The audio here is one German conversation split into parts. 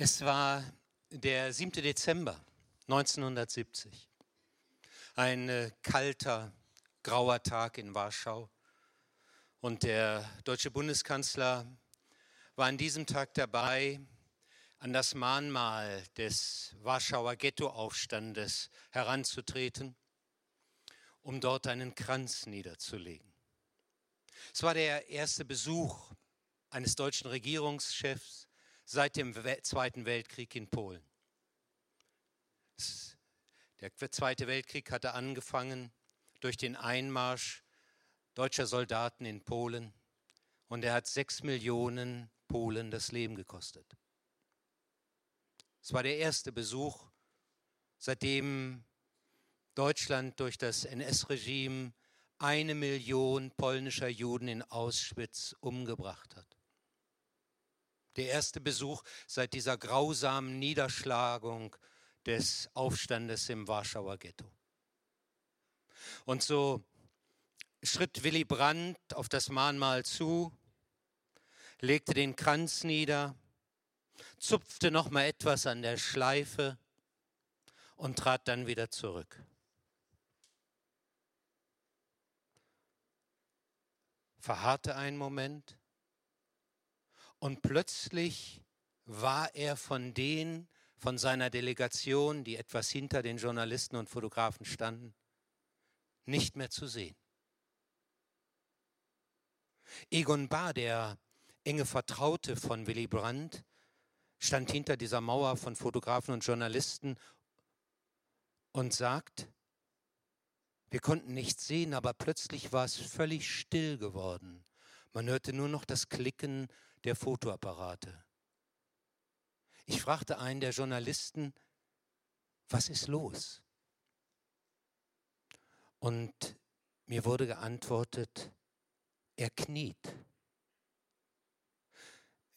Es war der 7. Dezember 1970. Ein äh, kalter, grauer Tag in Warschau. Und der deutsche Bundeskanzler war an diesem Tag dabei, an das Mahnmal des Warschauer Ghettoaufstandes heranzutreten, um dort einen Kranz niederzulegen. Es war der erste Besuch eines deutschen Regierungschefs seit dem Zweiten Weltkrieg in Polen. Der Zweite Weltkrieg hatte angefangen durch den Einmarsch deutscher Soldaten in Polen und er hat sechs Millionen Polen das Leben gekostet. Es war der erste Besuch, seitdem Deutschland durch das NS-Regime eine Million polnischer Juden in Auschwitz umgebracht hat der erste Besuch seit dieser grausamen Niederschlagung des Aufstandes im Warschauer Ghetto. Und so schritt Willy Brandt auf das Mahnmal zu, legte den Kranz nieder, zupfte noch mal etwas an der Schleife und trat dann wieder zurück. Verharrte einen Moment, und plötzlich war er von denen, von seiner Delegation, die etwas hinter den Journalisten und Fotografen standen, nicht mehr zu sehen. Egon Bahr, der enge Vertraute von Willy Brandt, stand hinter dieser Mauer von Fotografen und Journalisten und sagt, wir konnten nichts sehen, aber plötzlich war es völlig still geworden. Man hörte nur noch das Klicken der Fotoapparate. Ich fragte einen der Journalisten, was ist los? Und mir wurde geantwortet, er kniet.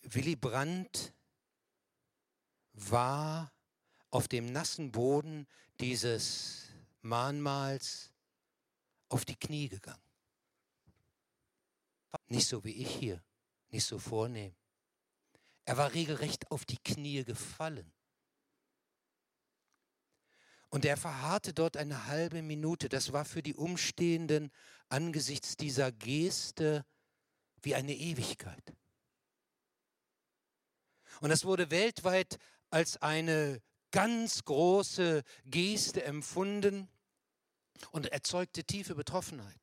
Willy Brandt war auf dem nassen Boden dieses Mahnmals auf die Knie gegangen. Nicht so wie ich hier nicht so vornehm. Er war regelrecht auf die Knie gefallen. Und er verharrte dort eine halbe Minute. Das war für die Umstehenden angesichts dieser Geste wie eine Ewigkeit. Und das wurde weltweit als eine ganz große Geste empfunden und erzeugte tiefe Betroffenheit.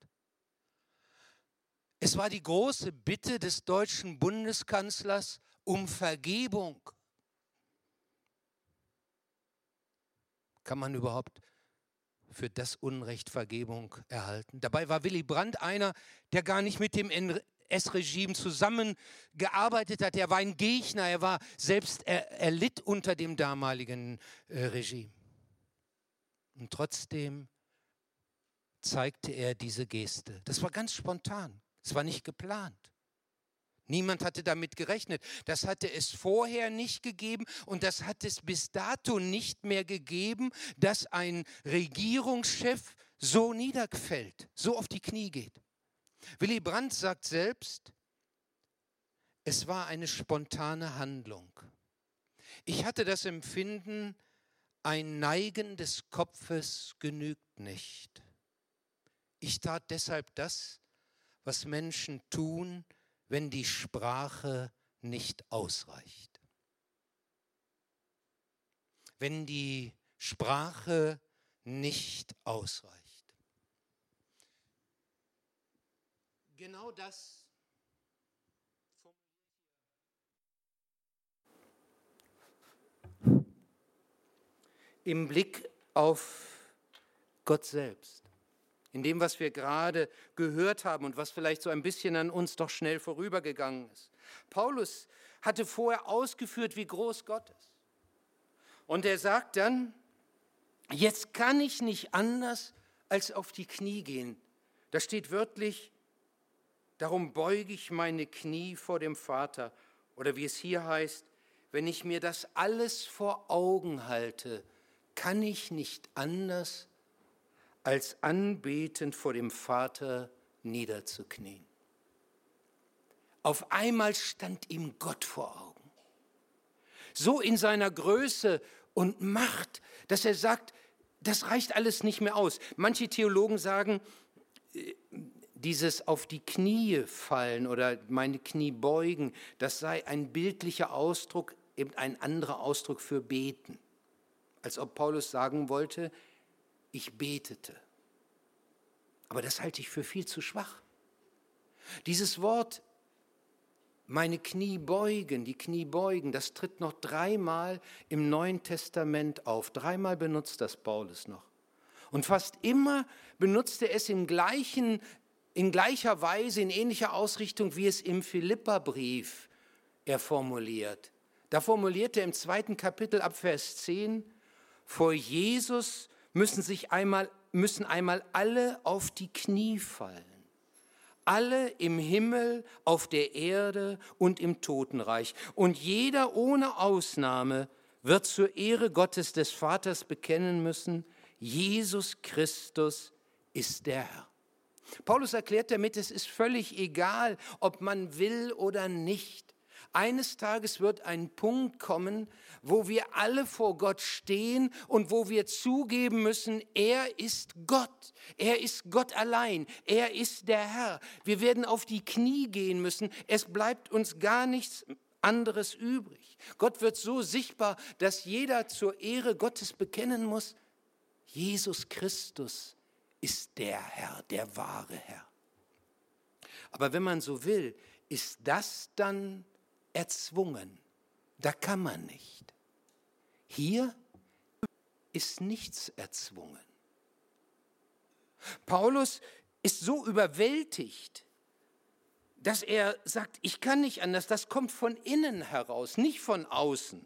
Es war die große Bitte des deutschen Bundeskanzlers um Vergebung. Kann man überhaupt für das Unrecht Vergebung erhalten? Dabei war Willy Brandt einer, der gar nicht mit dem NS-Regime zusammengearbeitet hat. Er war ein Gegner, er war selbst, er, er litt unter dem damaligen äh, Regime. Und trotzdem zeigte er diese Geste. Das war ganz spontan. Es war nicht geplant. Niemand hatte damit gerechnet. Das hatte es vorher nicht gegeben und das hat es bis dato nicht mehr gegeben, dass ein Regierungschef so niederfällt, so auf die Knie geht. Willy Brandt sagt selbst, es war eine spontane Handlung. Ich hatte das Empfinden, ein Neigen des Kopfes genügt nicht. Ich tat deshalb das, was Menschen tun, wenn die Sprache nicht ausreicht. Wenn die Sprache nicht ausreicht. Genau das im Blick auf Gott selbst in dem, was wir gerade gehört haben und was vielleicht so ein bisschen an uns doch schnell vorübergegangen ist. Paulus hatte vorher ausgeführt, wie groß Gott ist. Und er sagt dann, jetzt kann ich nicht anders als auf die Knie gehen. Da steht wörtlich, darum beuge ich meine Knie vor dem Vater. Oder wie es hier heißt, wenn ich mir das alles vor Augen halte, kann ich nicht anders als anbetend vor dem Vater niederzuknien. Auf einmal stand ihm Gott vor Augen. so in seiner Größe und Macht, dass er sagt, das reicht alles nicht mehr aus. Manche Theologen sagen, äh, dieses auf die Knie fallen oder meine Knie beugen, das sei ein bildlicher Ausdruck, eben ein anderer Ausdruck für beten. Als ob Paulus sagen wollte, ich betete. Aber das halte ich für viel zu schwach. Dieses Wort, meine Knie beugen, die Knie beugen, das tritt noch dreimal im Neuen Testament auf. Dreimal benutzt das Paulus noch. Und fast immer benutzt er es im gleichen, in gleicher Weise, in ähnlicher Ausrichtung, wie es im Philipperbrief er formuliert. Da formuliert er im zweiten Kapitel ab Vers 10, vor Jesus müssen sich einmal, müssen einmal alle auf die Knie fallen. Alle im Himmel, auf der Erde und im Totenreich. Und jeder ohne Ausnahme wird zur Ehre Gottes des Vaters bekennen müssen, Jesus Christus ist der Herr. Paulus erklärt damit, es ist völlig egal, ob man will oder nicht. Eines Tages wird ein Punkt kommen, wo wir alle vor Gott stehen und wo wir zugeben müssen, er ist Gott. Er ist Gott allein. Er ist der Herr. Wir werden auf die Knie gehen müssen. Es bleibt uns gar nichts anderes übrig. Gott wird so sichtbar, dass jeder zur Ehre Gottes bekennen muss, Jesus Christus ist der Herr, der wahre Herr. Aber wenn man so will, ist das dann erzwungen. Da kann man nicht. Hier ist nichts erzwungen. Paulus ist so überwältigt, dass er sagt, ich kann nicht anders, das kommt von innen heraus, nicht von außen.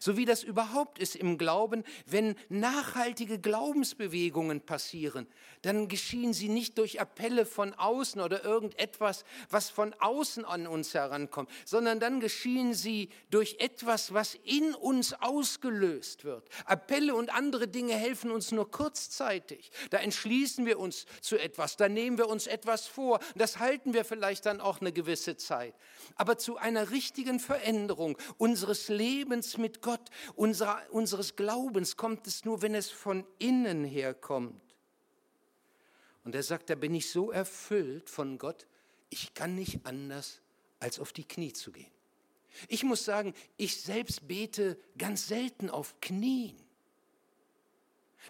So wie das überhaupt ist im Glauben, wenn nachhaltige Glaubensbewegungen passieren, dann geschehen sie nicht durch Appelle von außen oder irgendetwas, was von außen an uns herankommt, sondern dann geschehen sie durch etwas, was in uns ausgelöst wird. Appelle und andere Dinge helfen uns nur kurzzeitig. Da entschließen wir uns zu etwas, da nehmen wir uns etwas vor, das halten wir vielleicht dann auch eine gewisse Zeit. Aber zu einer richtigen Veränderung unseres Lebens mit Gott, unserer, unseres Glaubens kommt es nur, wenn es von innen herkommt. Und er sagt, da bin ich so erfüllt von Gott, ich kann nicht anders, als auf die Knie zu gehen. Ich muss sagen, ich selbst bete ganz selten auf Knien.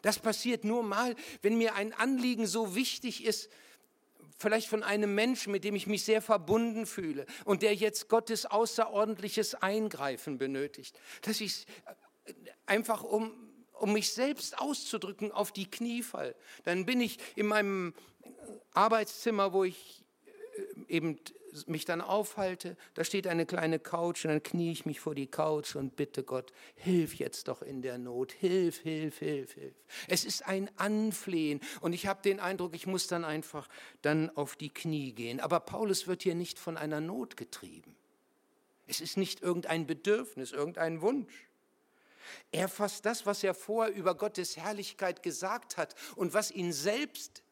Das passiert nur mal, wenn mir ein Anliegen so wichtig ist, vielleicht von einem Menschen, mit dem ich mich sehr verbunden fühle und der jetzt Gottes außerordentliches Eingreifen benötigt, dass ich einfach um, um mich selbst auszudrücken auf die Knie fall. Dann bin ich in meinem Arbeitszimmer, wo ich äh, eben mich dann aufhalte, da steht eine kleine Couch und dann knie ich mich vor die Couch und bitte Gott, hilf jetzt doch in der Not, hilf, hilf, hilf, hilf. Es ist ein Anflehen und ich habe den Eindruck, ich muss dann einfach dann auf die Knie gehen. Aber Paulus wird hier nicht von einer Not getrieben. Es ist nicht irgendein Bedürfnis, irgendein Wunsch. Er fasst das, was er vorher über Gottes Herrlichkeit gesagt hat und was ihn selbst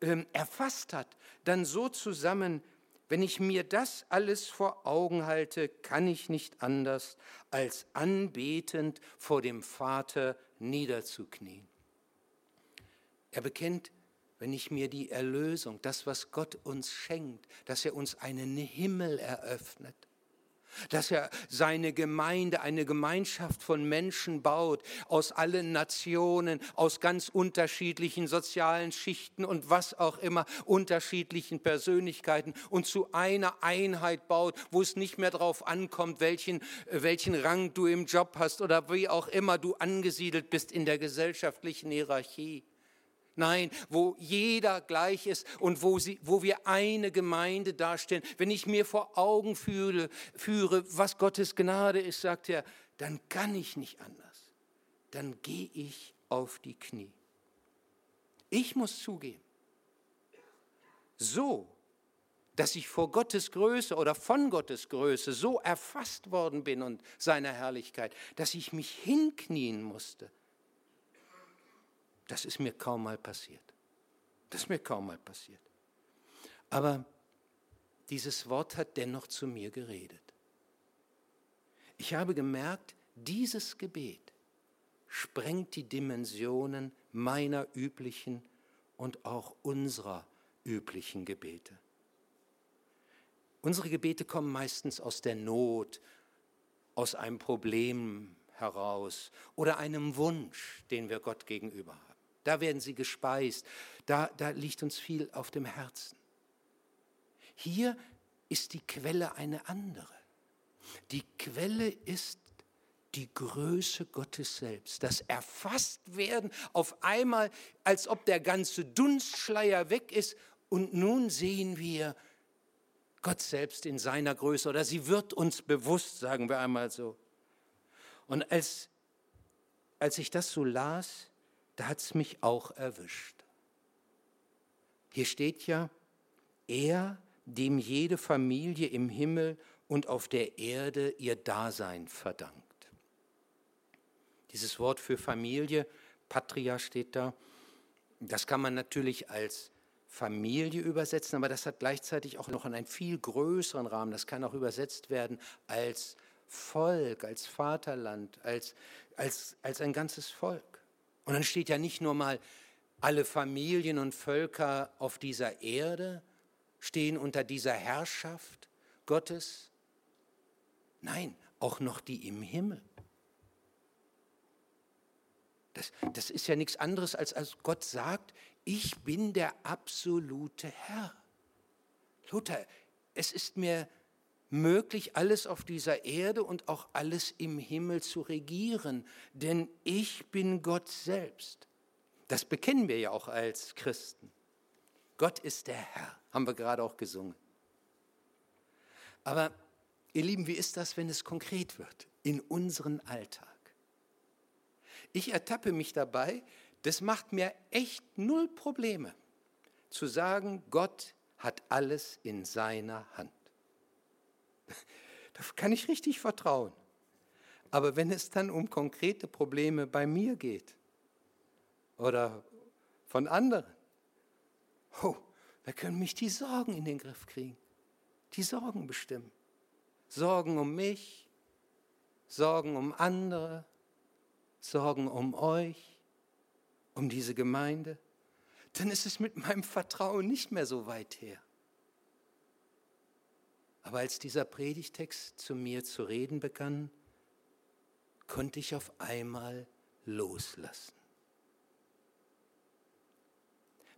ähm, erfasst hat, dann so zusammen, wenn ich mir das alles vor Augen halte, kann ich nicht anders, als anbetend vor dem Vater niederzuknien. Er bekennt, wenn ich mir die Erlösung, das, was Gott uns schenkt, dass er uns einen Himmel eröffnet, dass er seine Gemeinde, eine Gemeinschaft von Menschen baut, aus allen Nationen, aus ganz unterschiedlichen sozialen Schichten und was auch immer, unterschiedlichen Persönlichkeiten und zu einer Einheit baut, wo es nicht mehr darauf ankommt, welchen, welchen Rang du im Job hast oder wie auch immer du angesiedelt bist in der gesellschaftlichen Hierarchie. Nein, wo jeder gleich ist und wo, sie, wo wir eine Gemeinde darstellen. Wenn ich mir vor Augen fühle, führe, was Gottes Gnade ist, sagt er, dann kann ich nicht anders. Dann gehe ich auf die Knie. Ich muss zugeben, so, dass ich vor Gottes Größe oder von Gottes Größe so erfasst worden bin und seiner Herrlichkeit, dass ich mich hinknien musste das ist mir kaum mal passiert. Das ist mir kaum mal passiert. Aber dieses Wort hat dennoch zu mir geredet. Ich habe gemerkt, dieses Gebet sprengt die Dimensionen meiner üblichen und auch unserer üblichen Gebete. Unsere Gebete kommen meistens aus der Not, aus einem Problem heraus oder einem Wunsch, den wir Gott gegenüber haben. Da werden sie gespeist, da, da liegt uns viel auf dem Herzen. Hier ist die Quelle eine andere. Die Quelle ist die Größe Gottes selbst, das Erfasstwerden auf einmal, als ob der ganze Dunstschleier weg ist und nun sehen wir Gott selbst in seiner Größe oder sie wird uns bewusst, sagen wir einmal so. Und als, als ich das so las, da hat es mich auch erwischt. Hier steht ja, er, dem jede Familie im Himmel und auf der Erde ihr Dasein verdankt. Dieses Wort für Familie, Patria steht da, das kann man natürlich als Familie übersetzen, aber das hat gleichzeitig auch noch einen viel größeren Rahmen. Das kann auch übersetzt werden als Volk, als Vaterland, als, als, als ein ganzes Volk. Und dann steht ja nicht nur mal, alle Familien und Völker auf dieser Erde stehen unter dieser Herrschaft Gottes. Nein, auch noch die im Himmel. Das, das ist ja nichts anderes, als als Gott sagt, ich bin der absolute Herr. Luther, es ist mir möglich, alles auf dieser Erde und auch alles im Himmel zu regieren, denn ich bin Gott selbst. Das bekennen wir ja auch als Christen. Gott ist der Herr, haben wir gerade auch gesungen. Aber ihr Lieben, wie ist das, wenn es konkret wird in unseren Alltag? Ich ertappe mich dabei, das macht mir echt null Probleme zu sagen, Gott hat alles in seiner Hand. Da kann ich richtig vertrauen. Aber wenn es dann um konkrete Probleme bei mir geht oder von anderen, oh, wer können mich die Sorgen in den Griff kriegen? Die Sorgen bestimmen. Sorgen um mich, Sorgen um andere, Sorgen um euch, um diese Gemeinde, dann ist es mit meinem Vertrauen nicht mehr so weit her. Aber als dieser Predigtext zu mir zu reden begann, konnte ich auf einmal loslassen.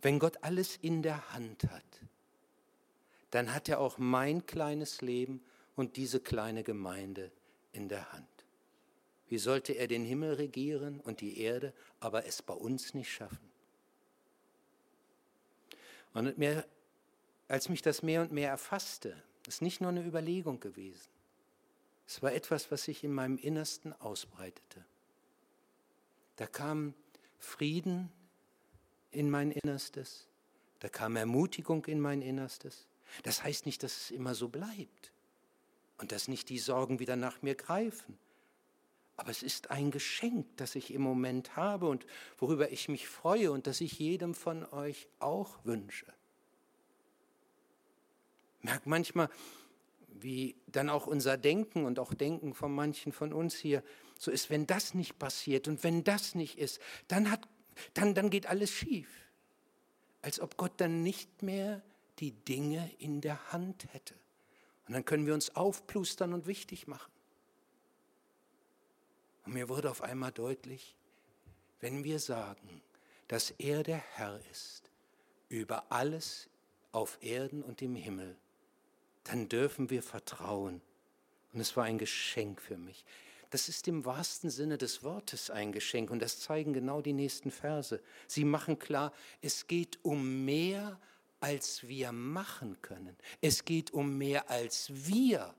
Wenn Gott alles in der Hand hat, dann hat er auch mein kleines Leben und diese kleine Gemeinde in der Hand. Wie sollte er den Himmel regieren und die Erde, aber es bei uns nicht schaffen? Und mehr, als mich das mehr und mehr erfasste, ist nicht nur eine Überlegung gewesen. Es war etwas, was sich in meinem Innersten ausbreitete. Da kam Frieden in mein Innerstes, da kam Ermutigung in mein Innerstes. Das heißt nicht, dass es immer so bleibt und dass nicht die Sorgen wieder nach mir greifen. Aber es ist ein Geschenk, das ich im Moment habe und worüber ich mich freue und das ich jedem von euch auch wünsche. Merkt manchmal, wie dann auch unser Denken und auch Denken von manchen von uns hier so ist, wenn das nicht passiert und wenn das nicht ist, dann, hat, dann, dann geht alles schief. Als ob Gott dann nicht mehr die Dinge in der Hand hätte. Und dann können wir uns aufplustern und wichtig machen. Und mir wurde auf einmal deutlich, wenn wir sagen, dass er der Herr ist über alles auf Erden und im Himmel, dann dürfen wir vertrauen. Und es war ein Geschenk für mich. Das ist im wahrsten Sinne des Wortes ein Geschenk und das zeigen genau die nächsten Verse. Sie machen klar, es geht um mehr, als wir machen können. Es geht um mehr, als wir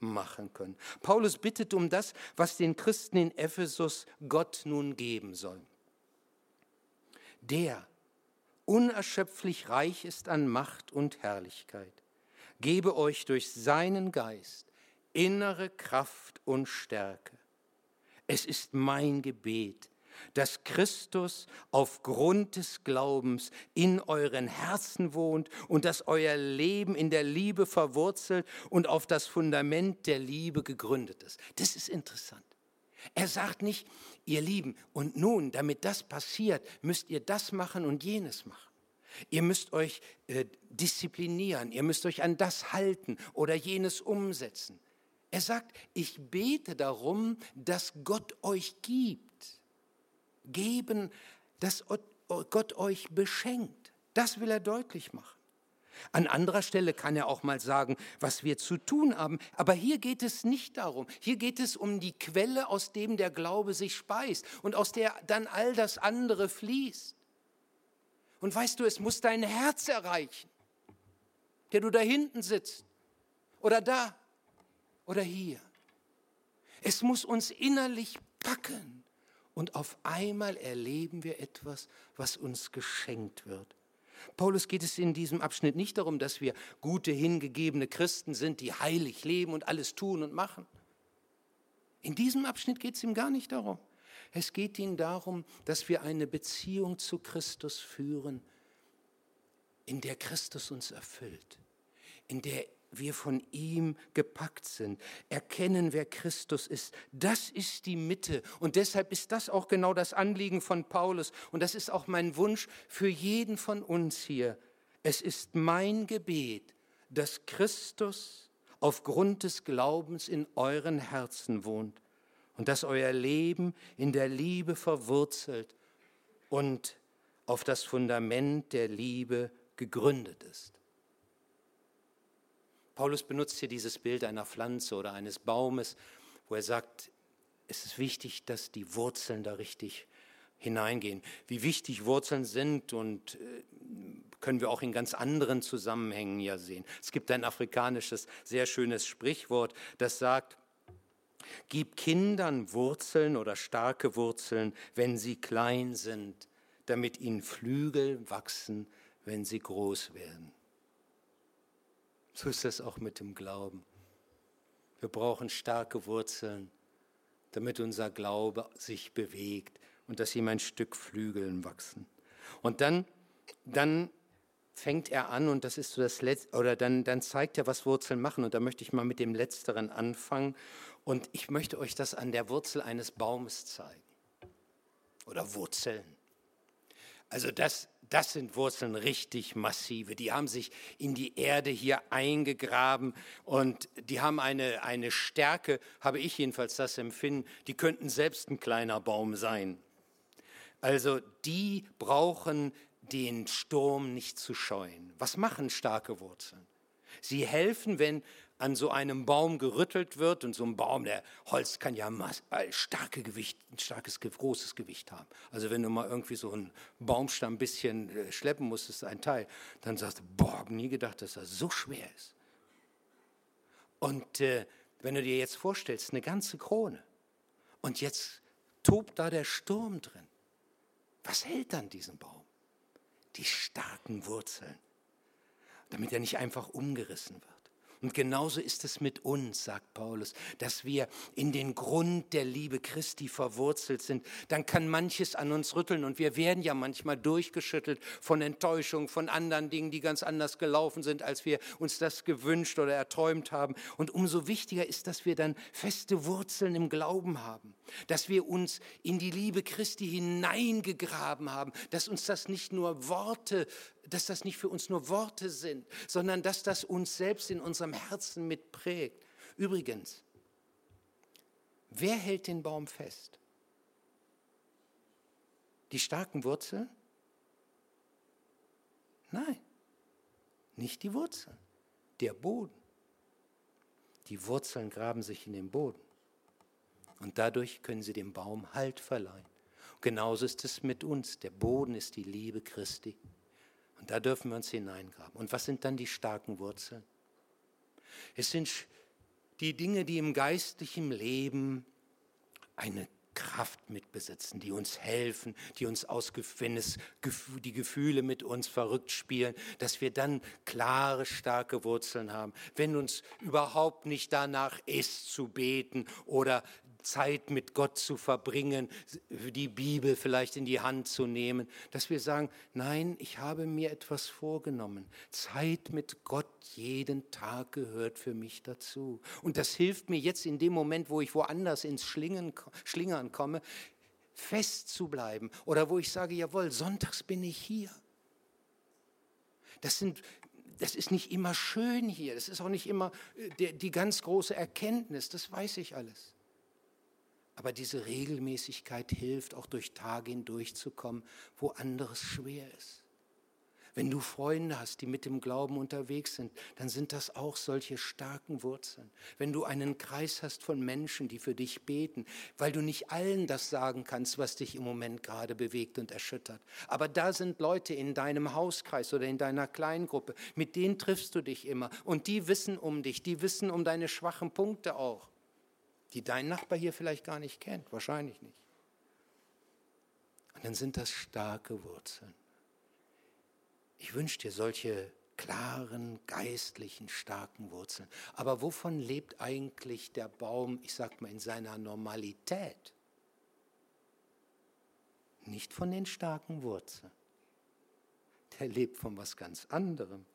machen können. Paulus bittet um das, was den Christen in Ephesus Gott nun geben soll. Der unerschöpflich reich ist an Macht und Herrlichkeit, gebe euch durch seinen Geist innere Kraft und Stärke. Es ist mein Gebet, dass Christus aufgrund des Glaubens in euren Herzen wohnt und dass euer Leben in der Liebe verwurzelt und auf das Fundament der Liebe gegründet ist. Das ist interessant. Er sagt nicht, ihr Lieben, und nun, damit das passiert, müsst ihr das machen und jenes machen. Ihr müsst euch äh, disziplinieren, ihr müsst euch an das halten oder jenes umsetzen. Er sagt, ich bete darum, dass Gott euch gibt. Geben, dass Gott euch beschenkt. Das will er deutlich machen. An anderer Stelle kann er auch mal sagen, was wir zu tun haben. Aber hier geht es nicht darum. Hier geht es um die Quelle, aus dem der Glaube sich speist und aus der dann all das andere fließt. Und weißt du, es muss dein Herz erreichen, der du da hinten sitzt oder da oder hier. Es muss uns innerlich packen und auf einmal erleben wir etwas, was uns geschenkt wird. Paulus geht es in diesem Abschnitt nicht darum, dass wir gute, hingegebene Christen sind, die heilig leben und alles tun und machen. In diesem Abschnitt geht es ihm gar nicht darum. Es geht ihm darum, dass wir eine Beziehung zu Christus führen, in der Christus uns erfüllt, in der wir von ihm gepackt sind, erkennen, wer Christus ist. Das ist die Mitte. Und deshalb ist das auch genau das Anliegen von Paulus. Und das ist auch mein Wunsch für jeden von uns hier. Es ist mein Gebet, dass Christus aufgrund des Glaubens in euren Herzen wohnt und dass euer Leben in der Liebe verwurzelt und auf das Fundament der Liebe gegründet ist. Paulus benutzt hier dieses Bild einer Pflanze oder eines Baumes, wo er sagt, es ist wichtig, dass die Wurzeln da richtig hineingehen. Wie wichtig Wurzeln sind und äh, können wir auch in ganz anderen Zusammenhängen ja sehen. Es gibt ein afrikanisches, sehr schönes Sprichwort, das sagt, gib Kindern Wurzeln oder starke Wurzeln, wenn sie klein sind, damit ihnen Flügel wachsen, wenn sie groß werden. So ist es auch mit dem Glauben. Wir brauchen starke Wurzeln, damit unser Glaube sich bewegt und dass ihm ein Stück Flügeln wachsen. Und dann, dann fängt er an und das ist so das letzte, oder dann, dann zeigt er, was Wurzeln machen. Und da möchte ich mal mit dem Letzteren anfangen. Und ich möchte euch das an der Wurzel eines Baumes zeigen. Oder Wurzeln. Also das, das sind Wurzeln richtig massive. Die haben sich in die Erde hier eingegraben und die haben eine, eine Stärke, habe ich jedenfalls das Empfinden, die könnten selbst ein kleiner Baum sein. Also die brauchen den Sturm nicht zu scheuen. Was machen starke Wurzeln? Sie helfen, wenn an so einem Baum gerüttelt wird und so ein Baum, der Holz kann ja äh, starke Gewicht, ein starkes, großes Gewicht haben. Also wenn du mal irgendwie so einen Baumstamm ein bisschen äh, schleppen musstest, ein Teil, dann sagst du, boah, hab nie gedacht, dass das so schwer ist. Und äh, wenn du dir jetzt vorstellst, eine ganze Krone und jetzt tobt da der Sturm drin, was hält dann diesen Baum? Die starken Wurzeln, damit er nicht einfach umgerissen wird. Und genauso ist es mit uns, sagt Paulus, dass wir in den Grund der Liebe Christi verwurzelt sind. Dann kann manches an uns rütteln und wir werden ja manchmal durchgeschüttelt von Enttäuschung, von anderen Dingen, die ganz anders gelaufen sind, als wir uns das gewünscht oder erträumt haben. Und umso wichtiger ist, dass wir dann feste Wurzeln im Glauben haben, dass wir uns in die Liebe Christi hineingegraben haben, dass uns das nicht nur Worte dass das nicht für uns nur Worte sind, sondern dass das uns selbst in unserem Herzen mitprägt. Übrigens, wer hält den Baum fest? Die starken Wurzeln? Nein, nicht die Wurzeln, der Boden. Die Wurzeln graben sich in den Boden und dadurch können sie dem Baum Halt verleihen. Genauso ist es mit uns. Der Boden ist die Liebe Christi. Und da dürfen wir uns hineingraben. Und was sind dann die starken Wurzeln? Es sind die Dinge, die im geistlichen Leben eine Kraft mitbesitzen, die uns helfen, die uns aus, wenn es die Gefühle mit uns verrückt spielen, dass wir dann klare, starke Wurzeln haben. Wenn uns überhaupt nicht danach ist zu beten oder Zeit mit Gott zu verbringen, die Bibel vielleicht in die Hand zu nehmen, dass wir sagen, nein, ich habe mir etwas vorgenommen. Zeit mit Gott jeden Tag gehört für mich dazu. Und das hilft mir jetzt in dem Moment, wo ich woanders ins Schlingen, Schlingern komme, fest zu bleiben. Oder wo ich sage, jawohl, sonntags bin ich hier. Das sind das ist nicht immer schön hier, das ist auch nicht immer äh, die, die ganz große Erkenntnis, das weiß ich alles. Aber diese Regelmäßigkeit hilft, auch durch Tage hindurchzukommen, wo anderes schwer ist. Wenn du Freunde hast, die mit dem Glauben unterwegs sind, dann sind das auch solche starken Wurzeln. Wenn du einen Kreis hast von Menschen, die für dich beten, weil du nicht allen das sagen kannst, was dich im Moment gerade bewegt und erschüttert. Aber da sind Leute in deinem Hauskreis oder in deiner Kleingruppe, mit denen triffst du dich immer und die wissen um dich, die wissen um deine schwachen Punkte auch, die dein Nachbar hier vielleicht gar nicht kennt, wahrscheinlich nicht. Und dann sind das starke Wurzeln. Ich wünsche dir solche klaren, geistlichen, starken Wurzeln. Aber wovon lebt eigentlich der Baum, ich sag mal, in seiner Normalität? Nicht von den starken Wurzeln. Der lebt von was ganz anderem.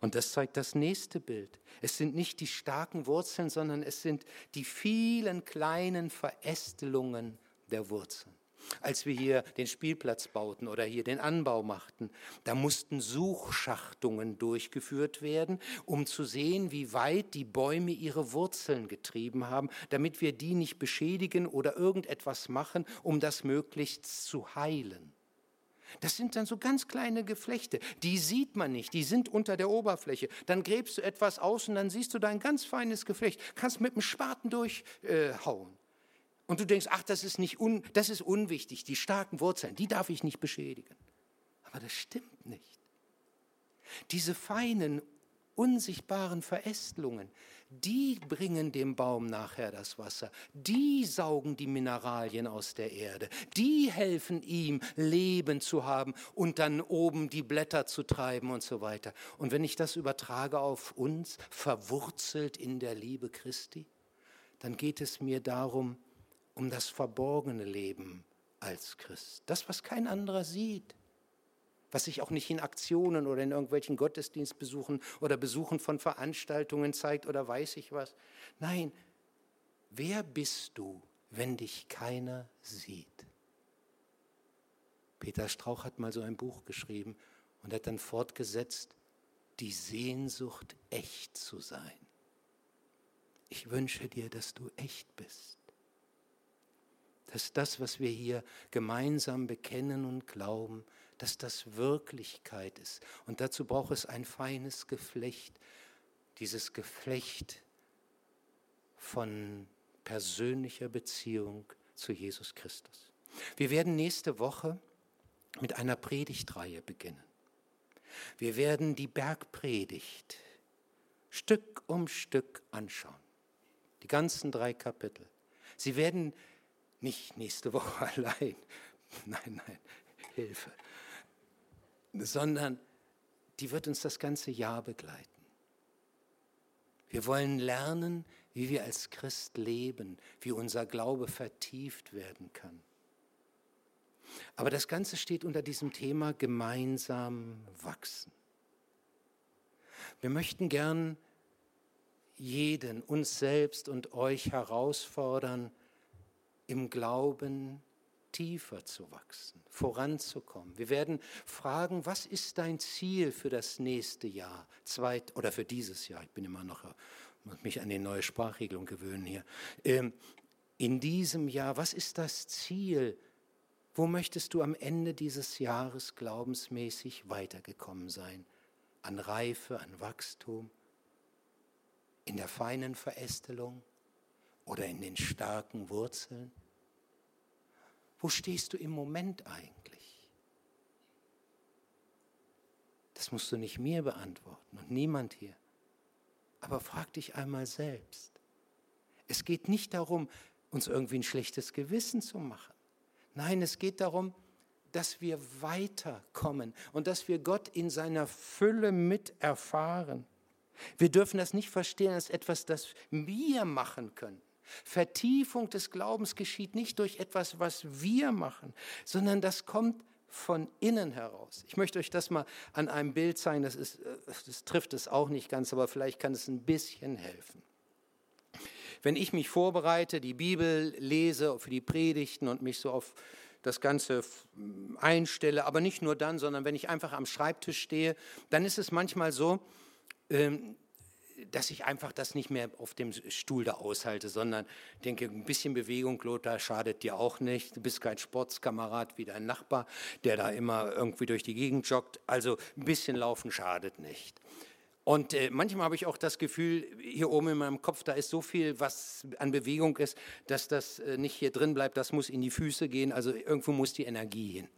Und das zeigt das nächste Bild. Es sind nicht die starken Wurzeln, sondern es sind die vielen kleinen Verästelungen der Wurzeln als wir hier den Spielplatz bauten oder hier den Anbau machten. Da mussten Suchschachtungen durchgeführt werden, um zu sehen, wie weit die Bäume ihre Wurzeln getrieben haben, damit wir die nicht beschädigen oder irgendetwas machen, um das möglichst zu heilen. Das sind dann so ganz kleine Geflechte, die sieht man nicht, die sind unter der Oberfläche. Dann gräbst du etwas aus und dann siehst du da ein ganz feines Geflecht, kannst mit dem Spaten durchhauen. Äh, und du denkst, ach, das ist, nicht un, das ist unwichtig, die starken Wurzeln, die darf ich nicht beschädigen. Aber das stimmt nicht. Diese feinen, unsichtbaren Verästelungen, die bringen dem Baum nachher das Wasser, die saugen die Mineralien aus der Erde, die helfen ihm, Leben zu haben und dann oben die Blätter zu treiben und so weiter. Und wenn ich das übertrage auf uns, verwurzelt in der Liebe Christi, dann geht es mir darum, um das verborgene Leben als Christ. Das, was kein anderer sieht. Was sich auch nicht in Aktionen oder in irgendwelchen Gottesdienstbesuchen oder Besuchen von Veranstaltungen zeigt oder weiß ich was. Nein, wer bist du, wenn dich keiner sieht? Peter Strauch hat mal so ein Buch geschrieben und hat dann fortgesetzt, die Sehnsucht echt zu sein. Ich wünsche dir, dass du echt bist dass das, was wir hier gemeinsam bekennen und glauben, dass das Wirklichkeit ist. Und dazu braucht es ein feines Geflecht, dieses Geflecht von persönlicher Beziehung zu Jesus Christus. Wir werden nächste Woche mit einer Predigtreihe beginnen. Wir werden die Bergpredigt Stück um Stück anschauen. Die ganzen drei Kapitel. Sie werden nicht nächste Woche allein. Nein, nein, Hilfe. Sondern die wird uns das ganze Jahr begleiten. Wir wollen lernen, wie wir als Christ leben, wie unser Glaube vertieft werden kann. Aber das Ganze steht unter diesem Thema gemeinsam wachsen. Wir möchten gern jeden, uns selbst und euch herausfordern, im Glauben tiefer zu wachsen, voranzukommen. Wir werden fragen, was ist dein Ziel für das nächste Jahr, zweit oder für dieses Jahr? Ich bin immer noch, muss mich an die neue Sprachregelung gewöhnen hier. Ähm, in diesem Jahr, was ist das Ziel? Wo möchtest du am Ende dieses Jahres glaubensmäßig weitergekommen sein? An Reife, an Wachstum, in der feinen Verästelung? oder in den starken Wurzeln? Wo stehst du im Moment eigentlich? Das musst du nicht mir beantworten und niemand hier. Aber frag dich einmal selbst. Es geht nicht darum, uns irgendwie ein schlechtes Gewissen zu machen. Nein, es geht darum, dass wir weiterkommen und dass wir Gott in seiner Fülle miterfahren. Wir dürfen das nicht verstehen als etwas, das wir machen können Vertiefung des Glaubens geschieht nicht durch etwas, was wir machen, sondern das kommt von innen heraus. Ich möchte euch das mal an einem Bild zeigen, das, ist, äh, das trifft es auch nicht ganz, aber vielleicht kann es ein bisschen helfen. Wenn ich mich vorbereite, die Bibel lese für die Predigten und mich so auf das Ganze einstelle, aber nicht nur dann, sondern wenn ich einfach am Schreibtisch stehe, dann ist es manchmal so, ähm, dass ich einfach das nicht mehr auf dem Stuhl da aushalte, sondern denke, ein bisschen Bewegung, Lothar, schadet dir auch nicht. Du bist kein Sportskamerad wie dein Nachbar, der da immer irgendwie durch die Gegend joggt. Also ein bisschen laufen schadet nicht. Und äh, manchmal habe ich auch das Gefühl, hier oben in meinem Kopf, da ist so viel, was an Bewegung ist, dass das äh, nicht hier drin bleibt, das muss in die Füße gehen, also irgendwo muss die Energie hin.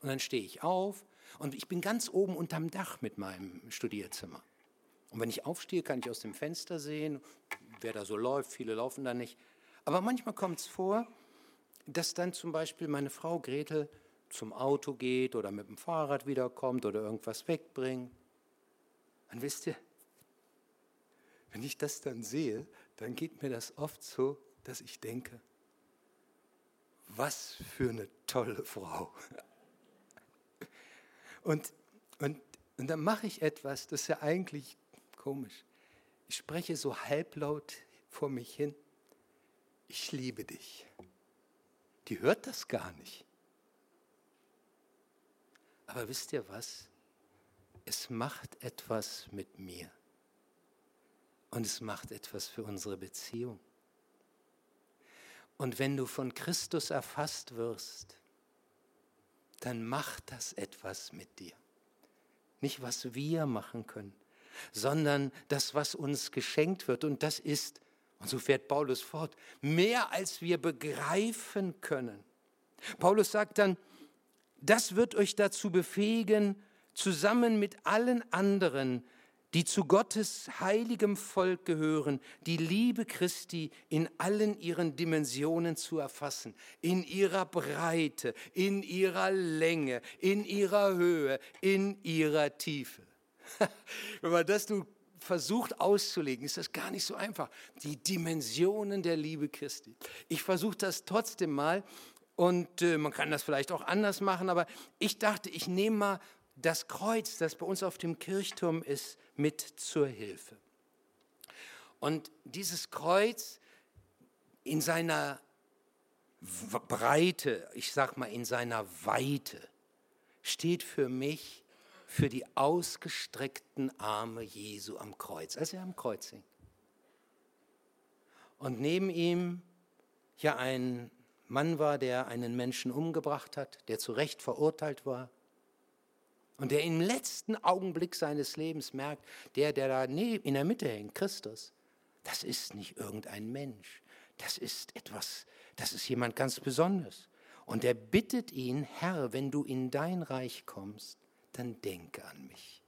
Und dann stehe ich auf und ich bin ganz oben unterm Dach mit meinem Studierzimmer. Und wenn ich aufstehe, kann ich aus dem Fenster sehen, wer da so läuft. Viele laufen da nicht. Aber manchmal kommt es vor, dass dann zum Beispiel meine Frau Gretel zum Auto geht oder mit dem Fahrrad wiederkommt oder irgendwas wegbringt. Und wisst ihr, wenn ich das dann sehe, dann geht mir das oft so, dass ich denke, was für eine tolle Frau. Und, und, und dann mache ich etwas, das ja eigentlich komisch. Ich spreche so halblaut vor mich hin. Ich liebe dich. Die hört das gar nicht. Aber wisst ihr was? Es macht etwas mit mir. Und es macht etwas für unsere Beziehung. Und wenn du von Christus erfasst wirst, dann macht das etwas mit dir. Nicht, was wir machen können, sondern das, was uns geschenkt wird. Und das ist, und so fährt Paulus fort, mehr als wir begreifen können. Paulus sagt dann, das wird euch dazu befähigen, zusammen mit allen anderen, die zu Gottes heiligem Volk gehören, die Liebe Christi in allen ihren Dimensionen zu erfassen, in ihrer Breite, in ihrer Länge, in ihrer Höhe, in ihrer Tiefe. Wenn man das du versucht auszulegen, ist das gar nicht so einfach. Die Dimensionen der Liebe Christi. Ich versuche das trotzdem mal und äh, man kann das vielleicht auch anders machen, aber ich dachte, ich nehme mal das Kreuz, das bei uns auf dem Kirchturm ist, mit zur Hilfe. Und dieses Kreuz in seiner Breite, ich sag mal in seiner Weite, steht für mich für die ausgestreckten Arme Jesu am Kreuz, als er am Kreuz hing. Und neben ihm ja ein Mann war, der einen Menschen umgebracht hat, der zu Recht verurteilt war und der im letzten Augenblick seines Lebens merkt, der, der da in der Mitte hängt, Christus, das ist nicht irgendein Mensch, das ist etwas, das ist jemand ganz Besonderes. Und er bittet ihn, Herr, wenn du in dein Reich kommst, dann denke an mich.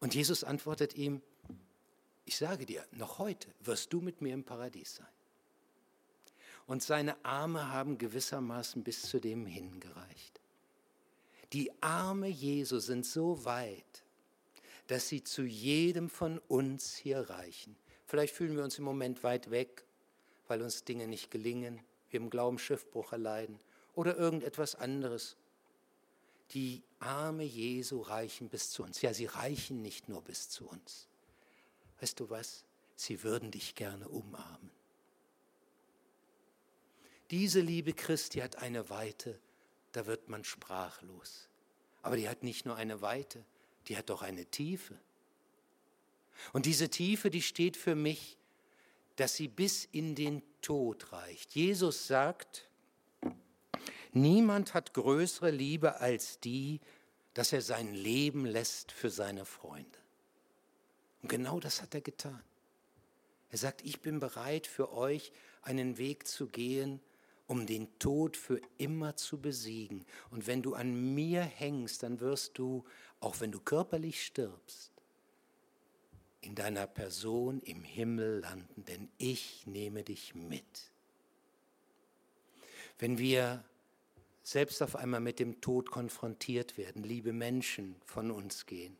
Und Jesus antwortet ihm, ich sage dir, noch heute wirst du mit mir im Paradies sein. Und seine Arme haben gewissermaßen bis zu dem hingereicht. Die Arme Jesu sind so weit, dass sie zu jedem von uns hier reichen. Vielleicht fühlen wir uns im Moment weit weg, weil uns Dinge nicht gelingen, wir im Glauben Schiffbruch erleiden oder irgendetwas anderes die Arme Jesu reichen bis zu uns. Ja, sie reichen nicht nur bis zu uns. Weißt du was? Sie würden dich gerne umarmen. Diese Liebe Christi hat eine Weite, da wird man sprachlos. Aber die hat nicht nur eine Weite, die hat doch eine Tiefe. Und diese Tiefe, die steht für mich, dass sie bis in den Tod reicht. Jesus sagt, Niemand hat größere Liebe als die, dass er sein Leben lässt für seine Freunde. Und genau das hat er getan. Er sagt, ich bin bereit für euch einen Weg zu gehen, um den Tod für immer zu besiegen. Und wenn du an mir hängst, dann wirst du, auch wenn du körperlich stirbst, in deiner Person im Himmel landen, denn ich nehme dich mit. Wenn wir selbst auf einmal mit dem Tod konfrontiert werden, liebe Menschen von uns gehen,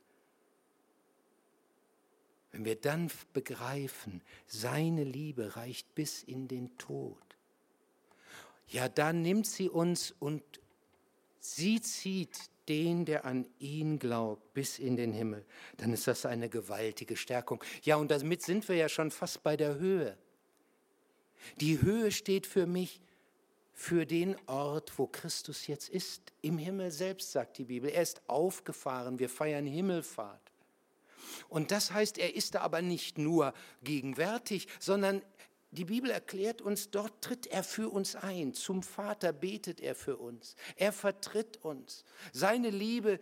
wenn wir dann begreifen, seine Liebe reicht bis in den Tod, ja, dann nimmt sie uns und sie zieht den, der an ihn glaubt, bis in den Himmel. Dann ist das eine gewaltige Stärkung. Ja, und damit sind wir ja schon fast bei der Höhe. Die Höhe steht für mich für den Ort, wo Christus jetzt ist. Im Himmel selbst, sagt die Bibel. Er ist aufgefahren. Wir feiern Himmelfahrt. Und das heißt, er ist da aber nicht nur gegenwärtig, sondern die Bibel erklärt uns, dort tritt er für uns ein. Zum Vater betet er für uns. Er vertritt uns. Seine Liebe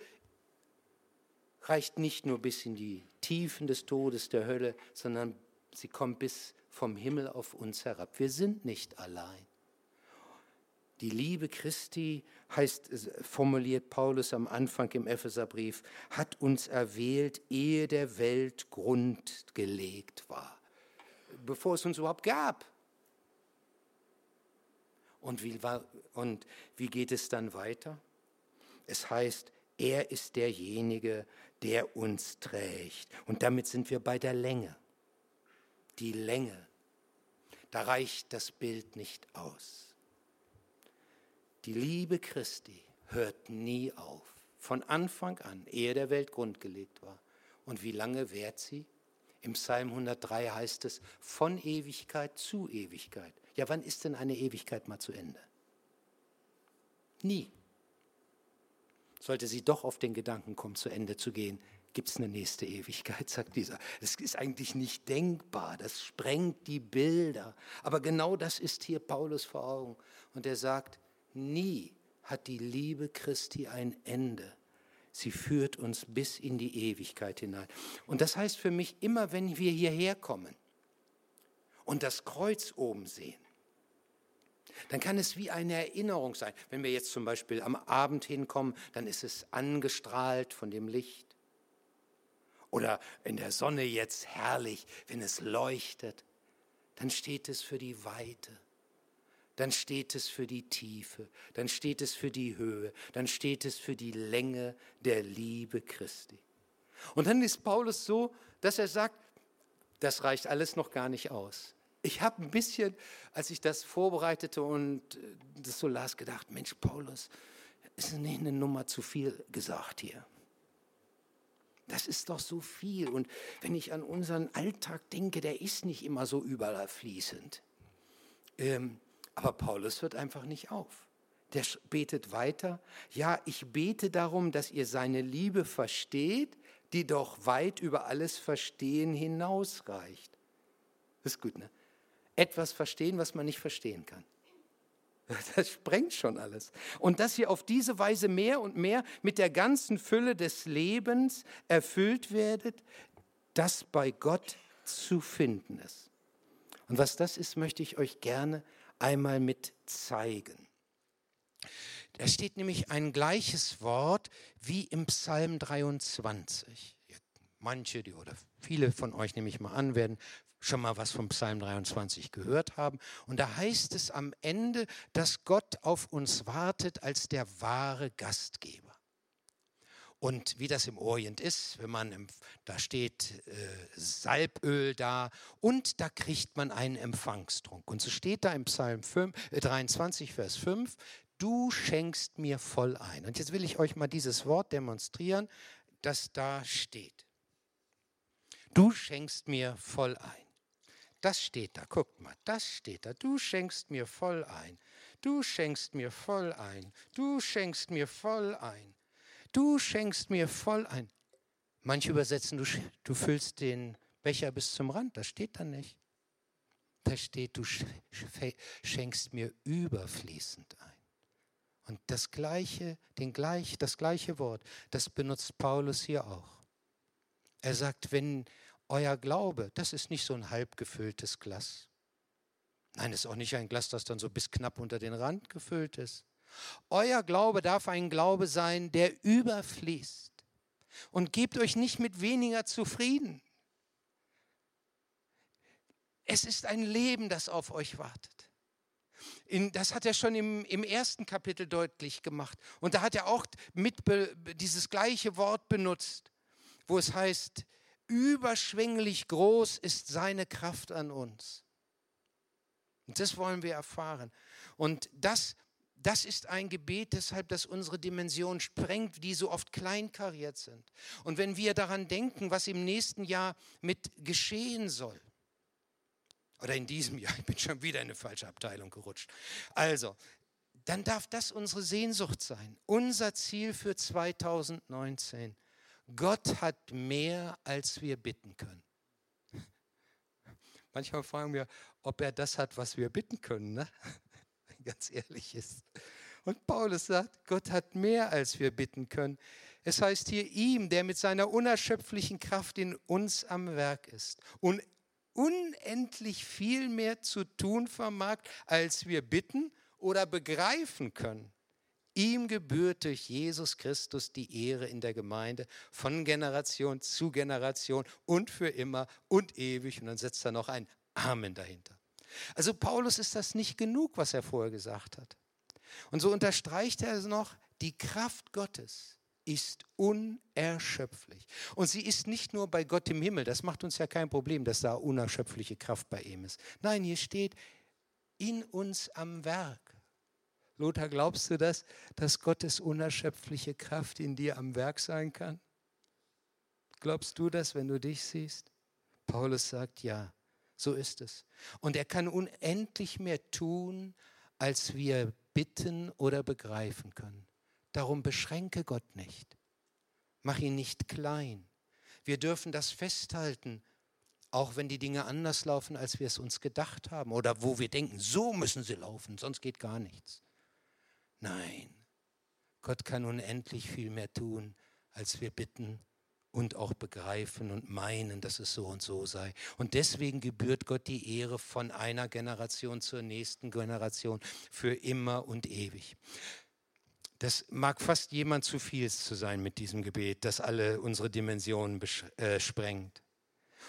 reicht nicht nur bis in die Tiefen des Todes der Hölle, sondern sie kommt bis vom Himmel auf uns herab. Wir sind nicht allein. Die Liebe Christi heißt, formuliert Paulus am Anfang im Epheserbrief, hat uns erwählt, ehe der Welt Grund gelegt war, bevor es uns überhaupt gab. Und wie, und wie geht es dann weiter? Es heißt, er ist derjenige, der uns trägt. Und damit sind wir bei der Länge. Die Länge. Da reicht das Bild nicht aus. Die Liebe Christi hört nie auf, von Anfang an, ehe der Welt grundgelegt war. Und wie lange währt sie? Im Psalm 103 heißt es, von Ewigkeit zu Ewigkeit. Ja, wann ist denn eine Ewigkeit mal zu Ende? Nie. Sollte sie doch auf den Gedanken kommen, zu Ende zu gehen, gibt es eine nächste Ewigkeit, sagt dieser. Das ist eigentlich nicht denkbar, das sprengt die Bilder. Aber genau das ist hier Paulus vor Augen. Und er sagt, Nie hat die Liebe Christi ein Ende. Sie führt uns bis in die Ewigkeit hinein. Und das heißt für mich, immer wenn wir hierher kommen und das Kreuz oben sehen, dann kann es wie eine Erinnerung sein. Wenn wir jetzt zum Beispiel am Abend hinkommen, dann ist es angestrahlt von dem Licht. Oder in der Sonne jetzt herrlich, wenn es leuchtet, dann steht es für die Weite dann steht es für die Tiefe, dann steht es für die Höhe, dann steht es für die Länge der Liebe Christi. Und dann ist Paulus so, dass er sagt, das reicht alles noch gar nicht aus. Ich habe ein bisschen, als ich das vorbereitete und äh, das so las, gedacht, Mensch, Paulus, ist nicht eine Nummer zu viel gesagt hier. Das ist doch so viel. Und wenn ich an unseren Alltag denke, der ist nicht immer so überfließend. Ähm, aber Paulus hört einfach nicht auf. Der betet weiter. Ja, ich bete darum, dass ihr seine Liebe versteht, die doch weit über alles Verstehen hinausreicht. Ist gut, ne? Etwas verstehen, was man nicht verstehen kann. Das sprengt schon alles. Und dass ihr auf diese Weise mehr und mehr mit der ganzen Fülle des Lebens erfüllt werdet, das bei Gott zu finden ist. Und was das ist, möchte ich euch gerne einmal mit zeigen. Da steht nämlich ein gleiches Wort wie im Psalm 23. Manche die, oder viele von euch, nehme ich mal an, werden schon mal was vom Psalm 23 gehört haben. Und da heißt es am Ende, dass Gott auf uns wartet als der wahre Gastgeber. Und wie das im Orient ist, wenn man, da steht äh, Salböl da und da kriegt man einen Empfangstrunk. Und so steht da im Psalm 5, äh, 23, Vers 5, du schenkst mir voll ein. Und jetzt will ich euch mal dieses Wort demonstrieren, das da steht. Du schenkst mir voll ein. Das steht da, guckt mal, das steht da. Du schenkst mir voll ein. Du schenkst mir voll ein. Du schenkst mir voll ein. Du schenkst mir voll ein. Manche übersetzen, du, du füllst den Becher bis zum Rand. Das steht da nicht. Da steht, du schenkst mir überfließend ein. Und das gleiche, den gleich, das gleiche Wort, das benutzt Paulus hier auch. Er sagt, wenn euer Glaube, das ist nicht so ein halb gefülltes Glas. Nein, es ist auch nicht ein Glas, das dann so bis knapp unter den Rand gefüllt ist. Euer Glaube darf ein Glaube sein, der überfließt. Und gebt euch nicht mit weniger zufrieden. Es ist ein Leben, das auf euch wartet. In, das hat er schon im, im, ersten Kapitel deutlich gemacht. Und da hat er auch mit dieses gleiche Wort benutzt, wo es heißt, überschwänglich groß ist seine Kraft an uns. Und das wollen wir erfahren. Und das, das ist ein Gebet deshalb, dass unsere Dimension sprengt, die so oft kleinkariert sind. Und wenn wir daran denken, was im nächsten Jahr mit geschehen soll, oder in diesem Jahr, ich bin schon wieder in eine falsche Abteilung gerutscht. Also, dann darf das unsere Sehnsucht sein, unser Ziel für 2019. Gott hat mehr, als wir bitten können. Manchmal fragen wir, ob er das hat, was wir bitten können, ne? Ganz ehrlich ist. Und Paulus sagt, Gott hat mehr, als wir bitten können. Es heißt hier ihm, der mit seiner unerschöpflichen Kraft in uns am Werk ist und unendlich viel mehr zu tun vermag, als wir bitten oder begreifen können. Ihm gebührt durch Jesus Christus die Ehre in der Gemeinde von Generation zu Generation und für immer und ewig. Und dann setzt er noch ein Amen dahinter. Also Paulus ist das nicht genug, was er vorher gesagt hat. Und so unterstreicht er es noch, die Kraft Gottes ist unerschöpflich. Und sie ist nicht nur bei Gott im Himmel, das macht uns ja kein Problem, dass da unerschöpfliche Kraft bei ihm ist. Nein, hier steht in uns am Werk. Lothar, glaubst du das, dass Gottes unerschöpfliche Kraft in dir am Werk sein kann? Glaubst du das, wenn du dich siehst? Paulus sagt ja, so ist es. Und er kann unendlich mehr tun, als wir bitten oder begreifen können. Darum beschränke Gott nicht. Mach ihn nicht klein. Wir dürfen das festhalten, auch wenn die Dinge anders laufen, als wir es uns gedacht haben oder wo wir denken, so müssen sie laufen, sonst geht gar nichts. Nein, Gott kann unendlich viel mehr tun, als wir bitten und auch begreifen und meinen, dass es so und so sei. Und deswegen gebührt Gott die Ehre von einer Generation zur nächsten Generation für immer und ewig. Das mag fast jemand zu viel zu sein mit diesem Gebet, das alle unsere Dimensionen äh, sprengt.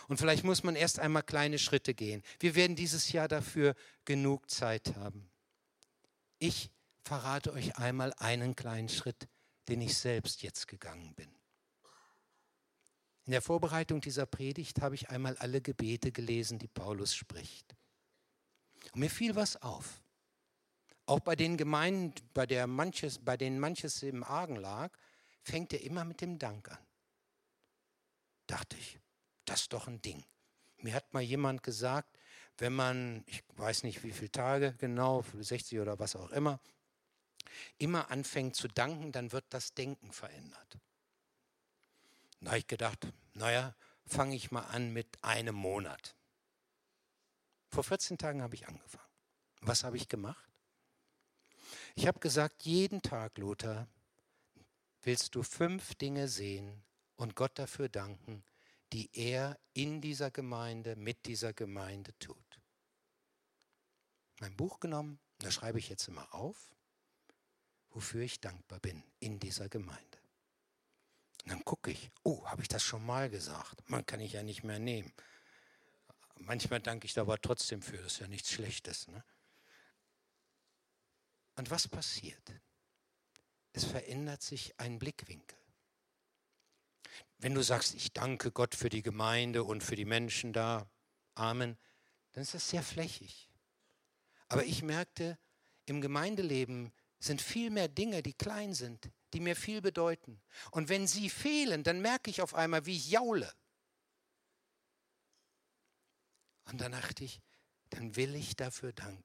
Und vielleicht muss man erst einmal kleine Schritte gehen. Wir werden dieses Jahr dafür genug Zeit haben. Ich verrate euch einmal einen kleinen Schritt, den ich selbst jetzt gegangen bin. In der Vorbereitung dieser Predigt habe ich einmal alle Gebete gelesen, die Paulus spricht. Und mir fiel was auf. Auch bei den Gemeinden, bei, der manches, bei denen manches im Argen lag, fängt er immer mit dem Dank an. Dachte ich, das ist doch ein Ding. Mir hat mal jemand gesagt, wenn man, ich weiß nicht wie viele Tage genau, 60 oder was auch immer, immer anfängt zu danken, dann wird das Denken verändert. Da habe ich gedacht, naja, fange ich mal an mit einem Monat. Vor 14 Tagen habe ich angefangen. Was habe ich gemacht? Ich habe gesagt, jeden Tag, Lothar, willst du fünf Dinge sehen und Gott dafür danken, die er in dieser Gemeinde, mit dieser Gemeinde tut. Mein Buch genommen, da schreibe ich jetzt immer auf, wofür ich dankbar bin in dieser Gemeinde. Dann gucke ich, oh, habe ich das schon mal gesagt? Man kann ich ja nicht mehr nehmen. Manchmal danke ich da aber trotzdem für, das ist ja nichts Schlechtes. Ne? Und was passiert? Es verändert sich ein Blickwinkel. Wenn du sagst, ich danke Gott für die Gemeinde und für die Menschen da, Amen, dann ist das sehr flächig. Aber ich merkte, im Gemeindeleben sind viel mehr Dinge, die klein sind, die mir viel bedeuten. Und wenn sie fehlen, dann merke ich auf einmal, wie ich jaule. Und dann dachte ich, dann will ich dafür danken.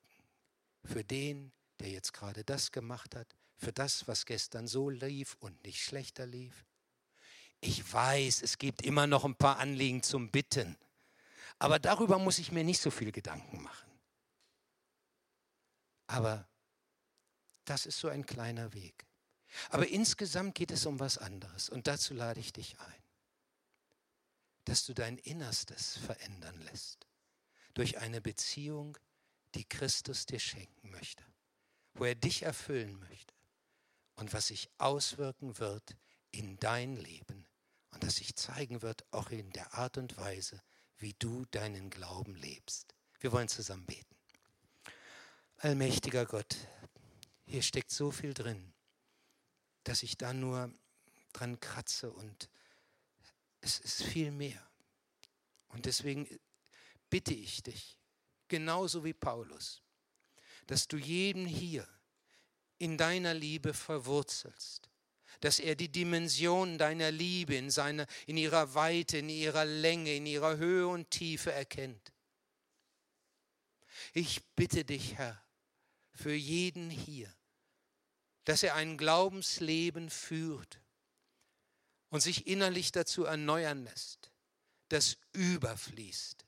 Für den, der jetzt gerade das gemacht hat, für das, was gestern so lief und nicht schlechter lief. Ich weiß, es gibt immer noch ein paar Anliegen zum Bitten, aber darüber muss ich mir nicht so viel Gedanken machen. Aber das ist so ein kleiner Weg. Aber insgesamt geht es um was anderes und dazu lade ich dich ein, dass du dein Innerstes verändern lässt durch eine Beziehung, die Christus dir schenken möchte, wo er dich erfüllen möchte und was sich auswirken wird in dein Leben und das sich zeigen wird auch in der Art und Weise, wie du deinen Glauben lebst. Wir wollen zusammen beten. Allmächtiger Gott, hier steckt so viel drin dass ich da nur dran kratze und es ist viel mehr. Und deswegen bitte ich dich, genauso wie Paulus, dass du jeden hier in deiner Liebe verwurzelst, dass er die Dimension deiner Liebe in, seiner, in ihrer Weite, in ihrer Länge, in ihrer Höhe und Tiefe erkennt. Ich bitte dich, Herr, für jeden hier, dass er ein Glaubensleben führt und sich innerlich dazu erneuern lässt, das überfließt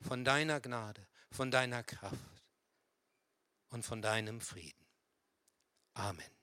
von deiner Gnade, von deiner Kraft und von deinem Frieden. Amen.